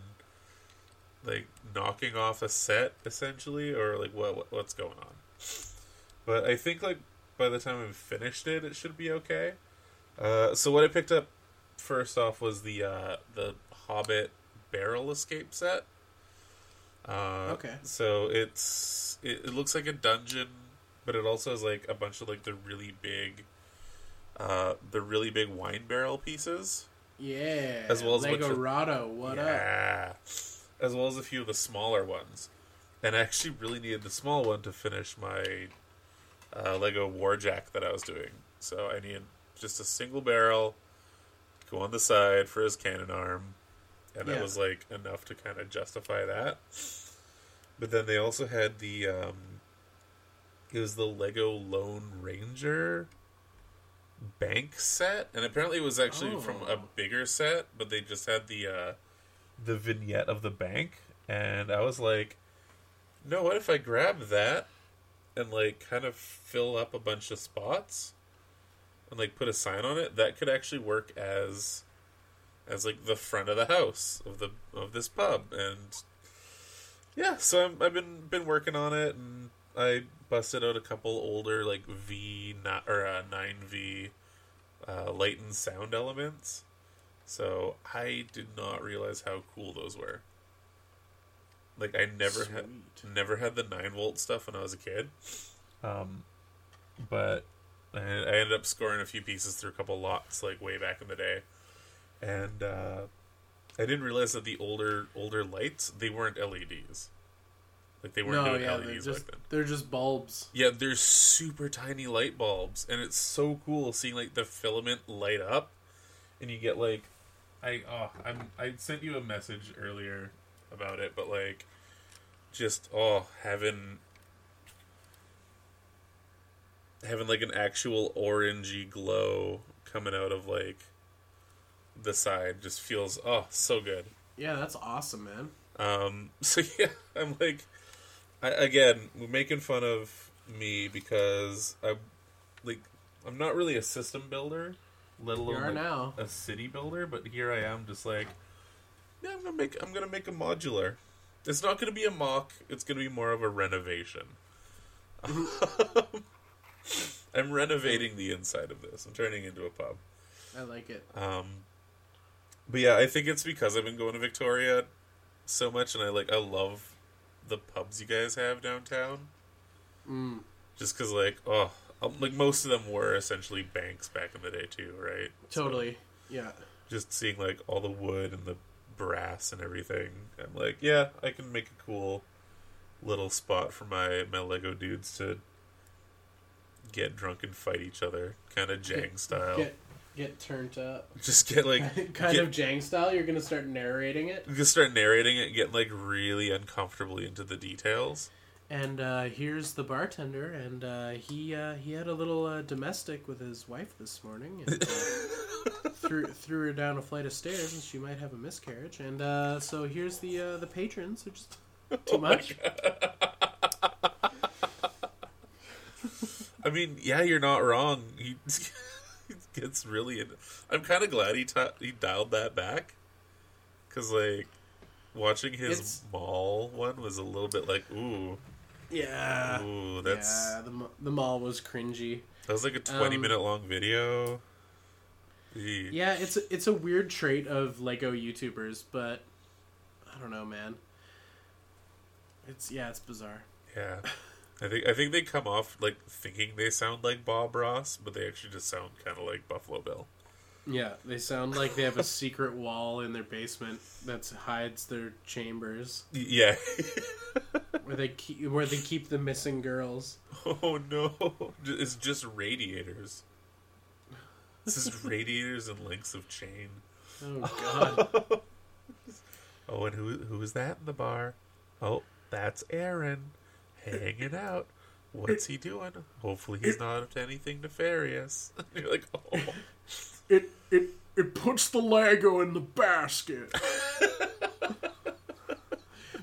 like knocking off a set essentially, or like what, what what's going on? But I think like by the time I've finished it, it should be okay. Uh, so what I picked up first off was the uh, the Hobbit barrel escape set. Uh, Okay. So it's it, it looks like a dungeon, but it also has like a bunch of like the really big, uh, the really big wine barrel pieces. Yeah. As well as a bunch of-. What up? yeah. As well as a few of the smaller ones, and I actually really needed the small one to finish my uh, Lego Warjack that I was doing. So I needed just a single barrel, go on the side for his cannon arm, and that Yeah. was like enough to kind of justify that. But then they also had the um, it was the Lego Lone Ranger bank set, and apparently it was actually from a Oh. bigger set, but they just had the uh, the vignette of the bank, and I was like, "No, what if I grab that and like kind of fill up a bunch of spots and like put a sign on it, that could actually work as as like the front of the house of the of this pub and yeah, so I'm, I've been been working on it and I busted out a couple older like V not or uh, nine V uh, light and sound elements. So I did not realize how cool those were. Like I never had Sweet. never had the nine volt stuff when I was a kid. Um, but I, I ended up scoring a few pieces through a couple lots like way back in the day, and uh, I didn't realize that the older older lights they weren't LEDs. Like they weren't No, doing yeah, they're LEDs just back then. they're just bulbs. Yeah, they're super tiny light bulbs, and it's so cool seeing like the filament light up, and you get like, I oh I'm I sent you a message earlier about it, but like, just oh having having like an actual orangey glow coming out of like the side just feels oh so good. Yeah, that's awesome, man. Um, so yeah, I'm like, I, again, we're making fun of me because I'm like, I'm not really a system builder, let alone like, a city builder. But here I am, just like, yeah, I'm gonna make, I'm gonna make a modular. It's not gonna be a mock. It's gonna be more of a renovation. I'm renovating the inside of this. I'm turning it into a pub. I like it. Um, but yeah, I think it's because I've been going to Victoria so much, and I like I love the pubs you guys have downtown. Mm. Just because, like, oh, um, like most of them were essentially banks back in the day too, right? So, Totally. Yeah. just seeing like all the wood and the brass and everything, I'm like, yeah, I can make a cool little spot for my my Lego dudes to get drunk and fight each other, kind of Jang style. Get get turned up. just get like kind get- of Jang style. You're gonna start narrating it, You can start narrating it, and getting like really uncomfortably into the details. and uh, here's the bartender, and uh, he uh, he had a little uh, domestic with his wife this morning, and uh, threw threw her down a flight of stairs, and she might have a miscarriage. And uh, so here's the uh, the patrons. They're just too much. I mean, yeah, you're not wrong. He, gets really. In, I'm kind of glad he t- he dialed that back, because like watching his It's- mall one was a little bit like, ooh, Yeah. ooh, that's yeah, the, the mall was cringy. that was like a 20 Um, minute long video. Yeah, it's a, it's a weird trait of Lego YouTubers, but I don't know, man. It's yeah, it's bizarre. Yeah. I think I think they come off like thinking they sound like Bob Ross, but they actually just sound kind of like Buffalo Bill. Yeah, they sound like they have a secret wall in their basement that hides their chambers, Yeah. where they keep where they keep the missing girls. oh no! It's just radiators. This is radiators and links of chain. Oh god. Oh, and who who is that in the bar? Oh, that's Aaron, hanging out. What's he doing? Hopefully, he's not up to anything nefarious. You're like, oh, It it it puts the Lego in the basket.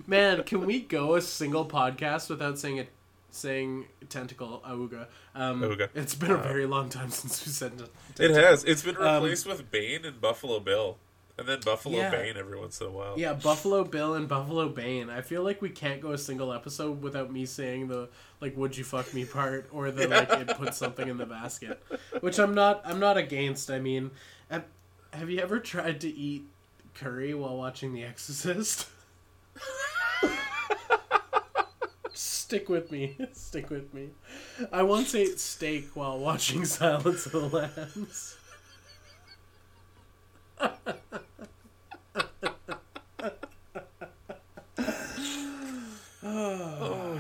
Man, can we go a single podcast without saying it? Saying tentacle auga. Um, Auga. It's been a very long time since we said it. it has. It's been Um, replaced with Bane and Buffalo Bill, and then Buffalo Yeah. Bane every once in a while. Yeah, Buffalo Bill and Buffalo Bane. I feel like we can't go a single episode without me saying the like "Would you fuck me" part or the like it put something in the basket, which I'm not. I'm not against. I mean, have, have you ever tried to eat curry while watching The Exorcist? Stick with me. Stick with me. I once ate steak while watching Silence of the Lambs. Oh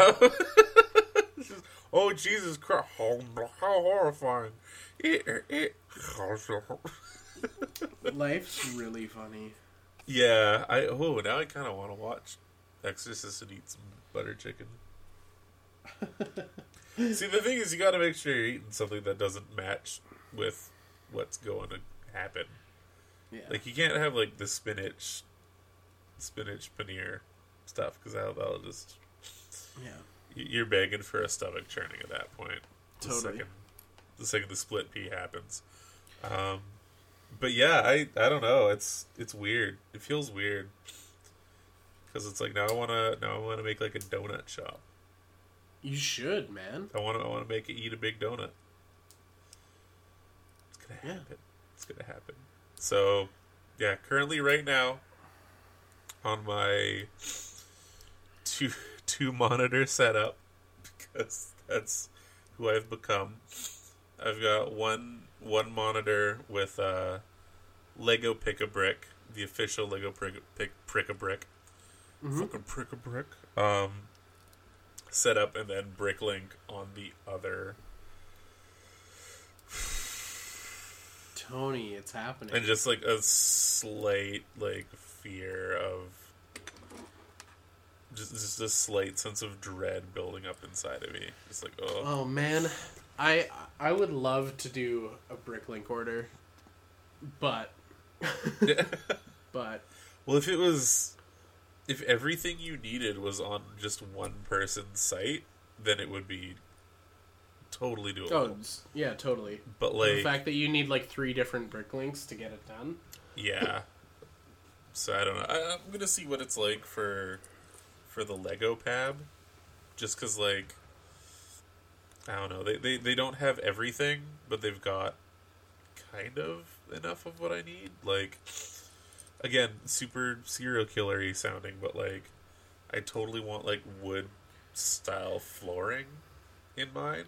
oh Jesus Christ! Oh, how horrifying! It, it, Life's really funny. yeah, I oh now I kind of want to watch Exorcist and eat some butter chicken. See, the thing is, you got to make sure you're eating something that doesn't match with what's going to happen. Yeah. Like you can't have like the spinach, spinach paneer stuff because that'll, that'll just yeah. you're begging for a stomach churning at that point. The Totally. second, the second the split pea happens. Um, but yeah, I I don't know. It's it's weird. It feels weird because it's like now I wanna now I wanna make like a donut shop. You should, man. I wanna I wanna make it eat a big donut. It's gonna Yeah. happen. It's gonna happen. So yeah, currently right now on my two two monitor setup because that's who I've become. I've got one one monitor with uh, Lego Pick a Brick, the official Lego Prick Pick Prick a Brick, fucking Prick a Brick, um, set up, and then Bricklink on the other, Tony, it's happening. and just like a slight like fear of. Just, just a slight sense of dread building up inside of me. It's like, oh, Oh man, I I would love to do a Bricklink order, but but Well, if it was, if everything you needed was on just one person's site, then it would be totally doable. oh yeah, totally. but like the fact that you need like three different Bricklinks to get it done. yeah. So I don't know. I, I'm gonna see what it's like for for the Lego Pab, just because like I don't know. They, they they don't have everything, but they've got kind of enough of what I need. Like again, super serial killery sounding, but like I totally want like wood style flooring in mine.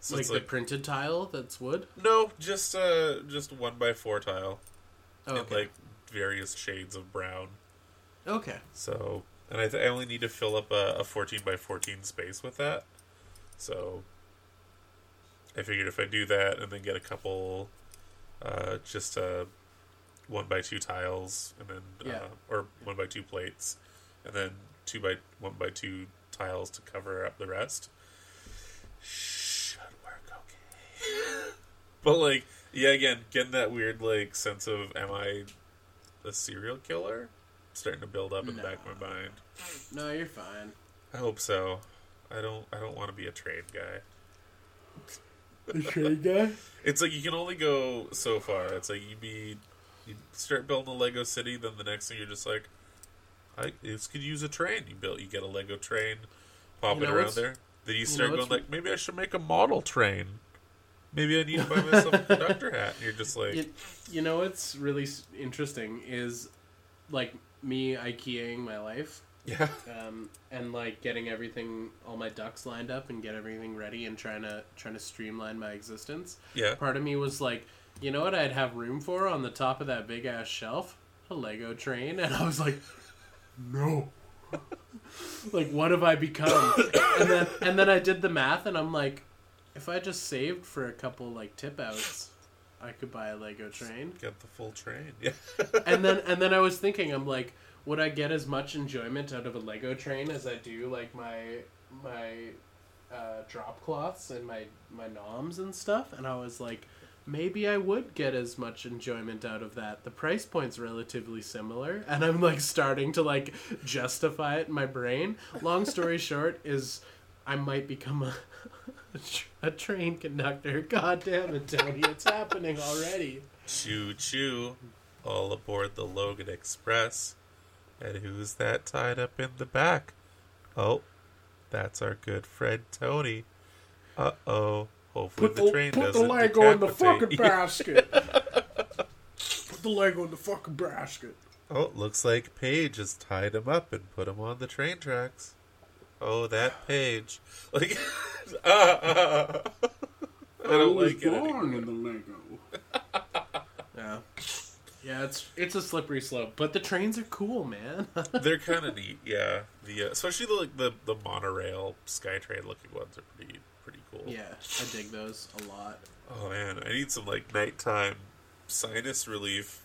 So like it's the printed tile that's wood. no, just uh just one by four tile Oh, and like various shades of brown. okay. So, and I, th- I only need to fill up a, a 14 by 14 space with that. So, I figured if I do that and then get a couple, uh, just uh, one by two tiles, and then Yeah. uh, or one by two plates, and then two by one by two tiles to cover up the rest, should work okay. but like, yeah, again, getting that weird like sense of am I a serial killer? Starting to build up in the back of my mind. No, you're fine. I hope so. I don't. I don't want to be a trade guy. The trade guy. It's like you can only go so far. It's like you be you start building a Lego city, then the next thing you're just like, I this could use a train. You build, you get a Lego train, pop You it know around there. Then you know start what's- going like, maybe I should make a model train. Maybe I need to buy myself a conductor hat. And you're just like, You, you know what's really interesting is like me IKEAing my life yeah, um, and like getting everything, all my ducks lined up and get everything ready and trying to trying to streamline my existence. yeah. Part of me was like, you know what, I'd have room for on the top of that big ass shelf, a Lego train, and I was like, no. like what have I become? and then and then I did the math and I'm like, if I just saved for a couple like tip outs, I could buy a Lego train. Get the full train. Yeah, and then and then I was thinking, I'm like, would I get as much enjoyment out of a Lego train as I do like my my uh, drop cloths and my my noms and stuff? And I was like, maybe I would get as much enjoyment out of that. The price point's relatively similar, and I'm like starting to like justify it in my brain. Long story short is, I might become a. A, train conductor. God damn it, Tony! It's happening already. choo choo, all aboard the Logan Express. And who's that tied up in the back? Oh, that's our good friend Tony. Uh oh. Hopefully Put the, the, train put doesn't Put the Lego in the fucking basket. put the Lego in the fucking basket. Oh, looks like Paige has tied him up and put him on the train tracks. Oh, that Paige, Like, ah, ah, ah. I don't like it anymore. in the Lego. yeah, yeah. It's it's a slippery slope, but the trains are cool, man. They're kind of neat, yeah. The uh, especially the like the the monorail SkyTrain looking ones are pretty pretty cool. yeah, I dig those a lot. Oh man, I need some like nighttime sinus relief.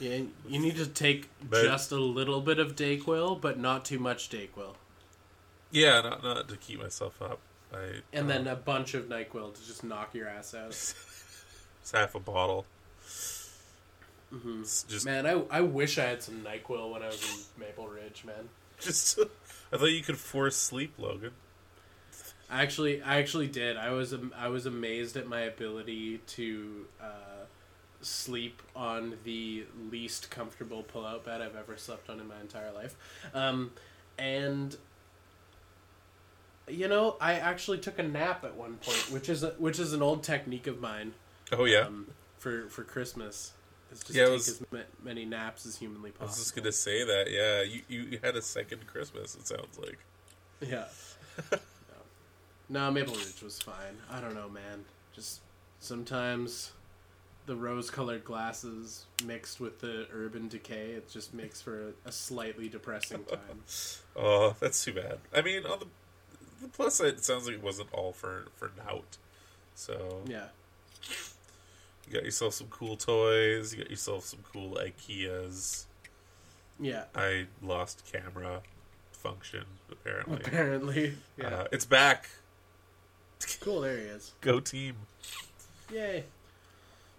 Yeah, you need to take But- just a little bit of Dayquil, but not too much Dayquil, yeah, not not to keep myself up. I and then uh, a bunch of Nyquil to just knock your ass out. it's half a bottle. It's just Man, I I wish I had some Nyquil when I was in Maple Ridge, man. Just, I thought you could force sleep, Logan. I actually, I actually did. I was, I was amazed at my ability to uh, sleep on the least comfortable pull-out bed I've ever slept on in my entire life, um, and you know, I actually took a nap at one point, which is a, which is an old technique of mine. Oh yeah, um, for for Christmas. Is just Yeah, take was- as ma- many naps as humanly possible. I was just gonna say that. Yeah, you you had a second Christmas. It sounds like. Yeah. no. no, Maple Ridge was fine. I don't know, man. Just sometimes the rose-colored glasses mixed with the urban decay, it just makes for a, a slightly depressing time. Oh, that's too bad. I mean, on the plus it sounds like it wasn't all for for Nout. So Yeah. you got yourself some cool toys. You got yourself some cool IKEAs. Yeah. I lost camera function apparently. Apparently. Yeah. Uh, it's back. cool, there he is. Go team. Yay.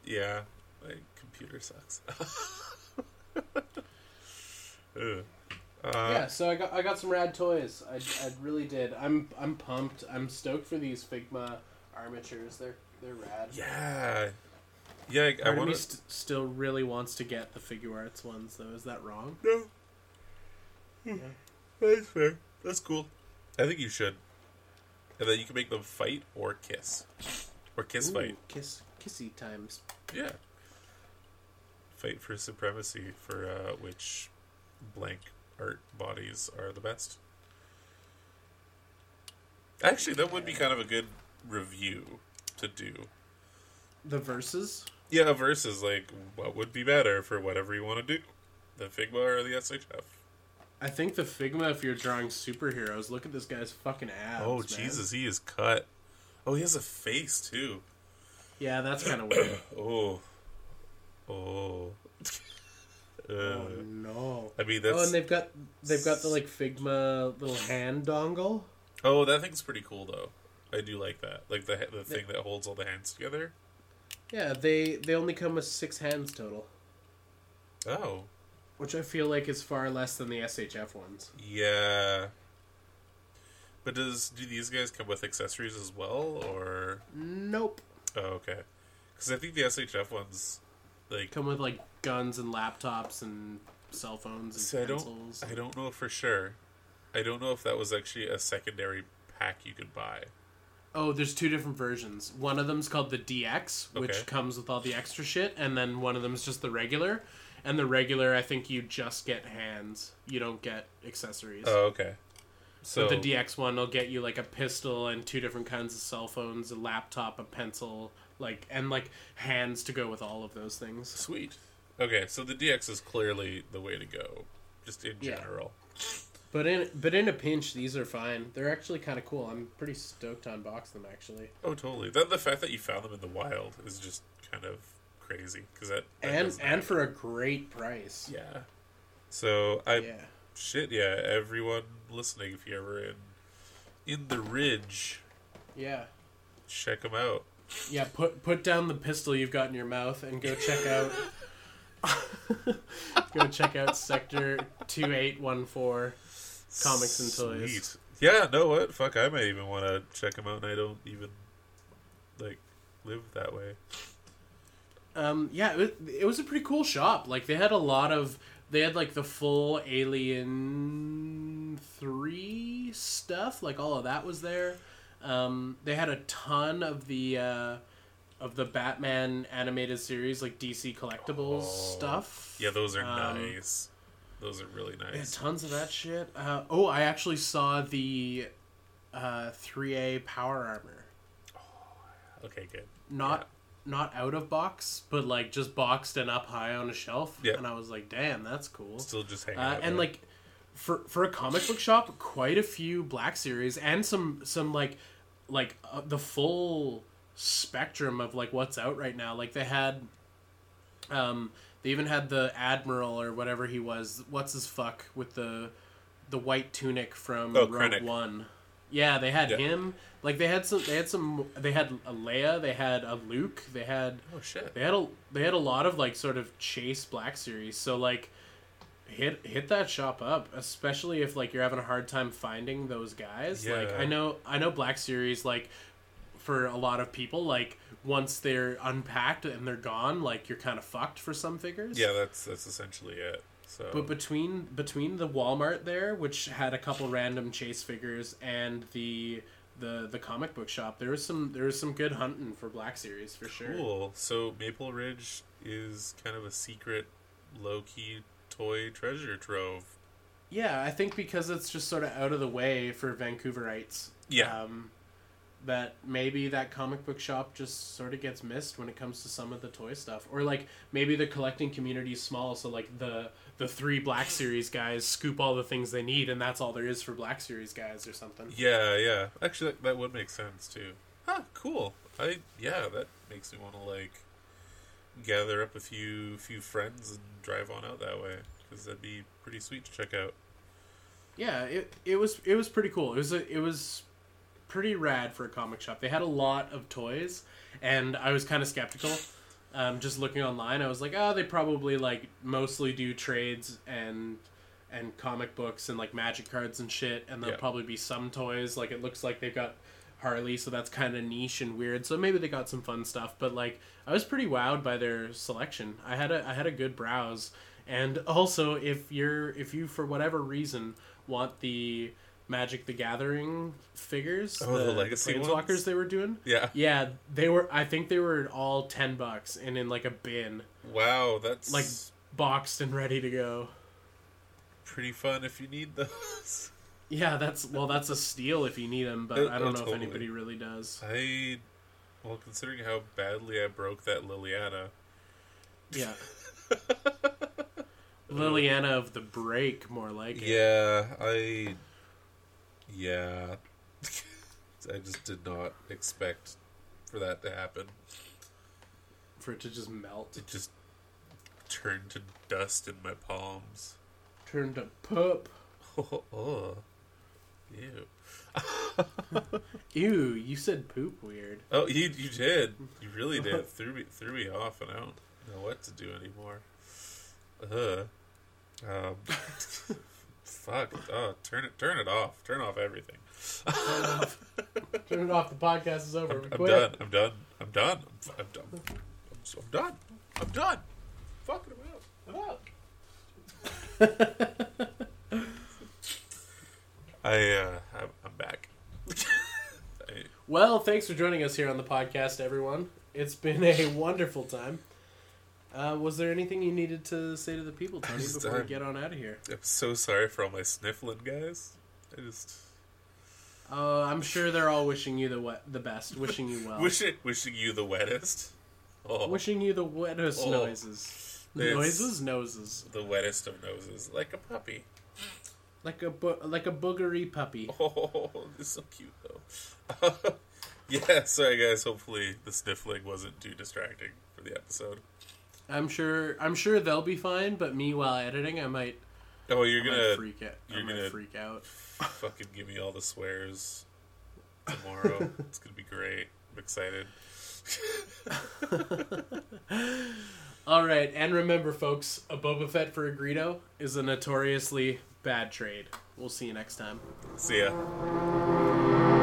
Yeah, my computer sucks. Ugh. Uh, yeah, so I got I got some rad toys. I, I really did. I'm I'm pumped. I'm stoked for these Figma armatures. They're they're rad. Yeah. Yeah, I, I want to. st- still really wants to get the Figuarts ones though. Is that wrong? No. That's fair. That's cool. I think you should. And then you can make them fight or kiss. Or kiss Ooh, fight. Kiss kissy times. Yeah. Fight for supremacy for uh, which blank art bodies are the best. Actually, that would be kind of a good review to do. The verses. Yeah, verses. like what would be better for whatever you want to do, the Figma or the SHF. I think the Figma. If you're drawing superheroes, look at this guy's fucking abs. oh man. Jesus, he is cut. Oh, he has a face too. Yeah, that's kind of weird. Oh, oh. uh, oh no. I mean that's Oh, and they've got they've got the like Figma little hand dongle. oh that thing's pretty cool though. I do like that, like the the thing that holds all the hands together. Yeah, they they only come with six hands total, Oh, which I feel like is far less than the SHF ones. yeah. But does do these guys come with accessories as well, or Nope. oh okay? Because I think the SHF ones, like Come with like guns and laptops and cell phones and See, I don't, pencils. I don't know for sure. I don't know if that was actually a secondary pack you could buy. Oh, there's two different versions. One of them's called the DX, which Okay. comes with all the extra shit, and then one of them is just the regular. And the regular, I think you just get hands. You don't get accessories. Oh, okay. So But the DX one will get you like a pistol and two different kinds of cell phones, a laptop, a pencil, like and like hands to go with all of those things. sweet. Okay, so the DX is clearly the way to go, just in Yeah. general. But in but in a pinch, these are fine. They're actually kind of cool. I'm pretty stoked to unbox them actually. Oh, totally. Then the fact that you found them in the wild is just kind of crazy because that, that And and happen. for a great price. yeah. So I Yeah. shit yeah. Everyone listening, if you're ever in in the Ridge, Yeah. check them out. Yeah, put put down the pistol you've got in your mouth and go check out go check out sector 2814 comics and toys. Sweet. Yeah, no what? Fuck, I might even want to check them out, and I don't even like live that way. Um, yeah, it was, it was a pretty cool shop. Like they had a lot of they had like the full Alien 3 stuff, like all of that was there. Um, they had a ton of the uh, of the Batman animated series, like DC collectibles Oh. stuff. Yeah, those are Um, nice. Those are really nice. tons of that shit. Uh, oh, I actually saw the uh, 3A power armor. Okay, good. Not not out of box, but like just boxed and up high on a shelf. Yeah. And I was like, damn, that's cool. Still just hanging Uh, out. and there. like for for a comic book shop, quite a few Black Series and some some like like uh, the full spectrum of like what's out right now. Like they had, um, they even had the Admiral or whatever he was. What's his fuck with the the white tunic from Oh, Rogue Krennic. One. Yeah, they had Yeah. him. Like they had some. They had some. They had a Leia. They had a Luke. They had oh shit. they had a they had a lot of like sort of chase black series so like hit hit that shop up, especially if like you're having a hard time finding those guys. Like I know I know Black Series like for a lot of people like once they're unpacked and they're gone, like you're kind of fucked for some figures. Yeah, that's that's essentially it. So But between between the Walmart there, which had a couple random chase figures, and the the the comic book shop, there was some there was some good hunting for Black Series for sure. cool. So Maple Ridge is kind of a secret, low key toy treasure trove. Yeah, I think because it's just sort of out of the way for Vancouverites. Yeah. Um, that maybe that comic book shop just sort of gets missed when it comes to some of the toy stuff, or like maybe the collecting community is small, so like the the three Black Series guys scoop all the things they need, and that's all there is for Black Series guys or something. Yeah, yeah. Actually, that, that would make sense too. Huh, cool. I yeah, that makes me want to like gather up a few few friends and drive on out that way because that'd be pretty sweet to check out. Yeah, it it was it was pretty cool. It was a, it was pretty rad for a comic shop. They had a lot of toys, and I was kind of skeptical. Um, just looking online, I was like, oh, they probably like mostly do trades and and comic books and like magic cards and shit, and there'll Yeah. probably be some toys. Like it looks like they've got Harley, so that's kind of niche and weird. So maybe they got some fun stuff. But like, I was pretty wowed by their selection. I had a I had a good browse, and also if you're if you for whatever reason want the Magic the Gathering figures, Oh, the legacy Planeswalkers ones? they were doing. Yeah. Yeah, they were. I think they were all ten bucks and in like a bin, Wow, that's like boxed and ready to go. pretty fun if you need those. Yeah, that's well, that's a steal if you need them, but I don't oh, know totally. if anybody really does. I well, considering how badly I broke that Liliana, Yeah. Liliana of the break, more like it. yeah, I yeah, I just did not expect for that to happen. For it to just melt. It just turned to dust in my palms. Turn to poop. Oh, oh. Ew. Ew, you said poop weird. Oh, you you did. You really did. threw me threw me off, and I don't know what to do anymore. Uh, um, fuck. Oh, turn it turn it off. Turn off everything. Turn it off. Turn it off. The podcast is over. I'm, I'm done. I'm done. I'm done. I'm, I'm done. I'm, so- I'm done. I'm done. Fucking I'm out. I'm out. I uh, I'm, I'm back. I, Well, thanks for joining us here on the podcast, everyone. It's been a wonderful time. Uh, was there anything you needed to say to the people, Tony, just, before uh, we get on out of here? I'm so sorry for all my sniffling guys. I just Uh, I'm sure they're all wishing you the the best, wishing you well, wishing wishing you the wettest. Oh, wishing you the wettest Oh. noises, It's- noises, noses, the wettest of noses, like a puppy. Like a bo- like a boogery puppy. Oh, this is so cute though. yeah, sorry guys. Hopefully the sniffling wasn't too distracting for the episode. I'm sure I'm sure they'll be fine, but me while editing, I might, Oh, you're I gonna freak out. You're might gonna- freak out. fucking give me all the swears tomorrow. it's gonna be great. I'm excited. All right, and remember, folks, a Boba Fett for a Greedo is a notoriously bad trade. We'll see you next time. See ya.